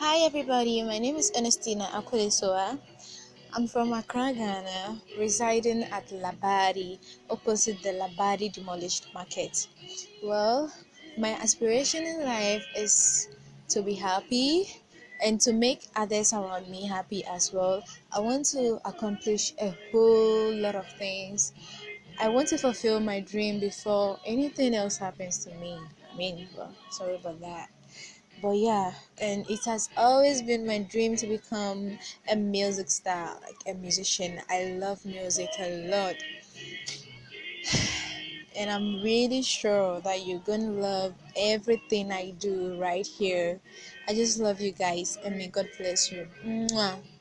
Hi everybody, my name is Ernestina Akwedesoa. I'm from Accra, Ghana, residing at Labadi, opposite the Labadi demolished market. Well, my aspiration in life is to be happy and to make others around me happy as well. I want to accomplish a whole lot of things. I want to fulfill my dream before anything else happens to me. I mean, well, sorry about that. But yeah, and it has always been my dream to become a music star, like a musician. I love music a lot. And I'm really sure that you're gonna love everything I do right here. I just love you guys and may God bless you. Mwah.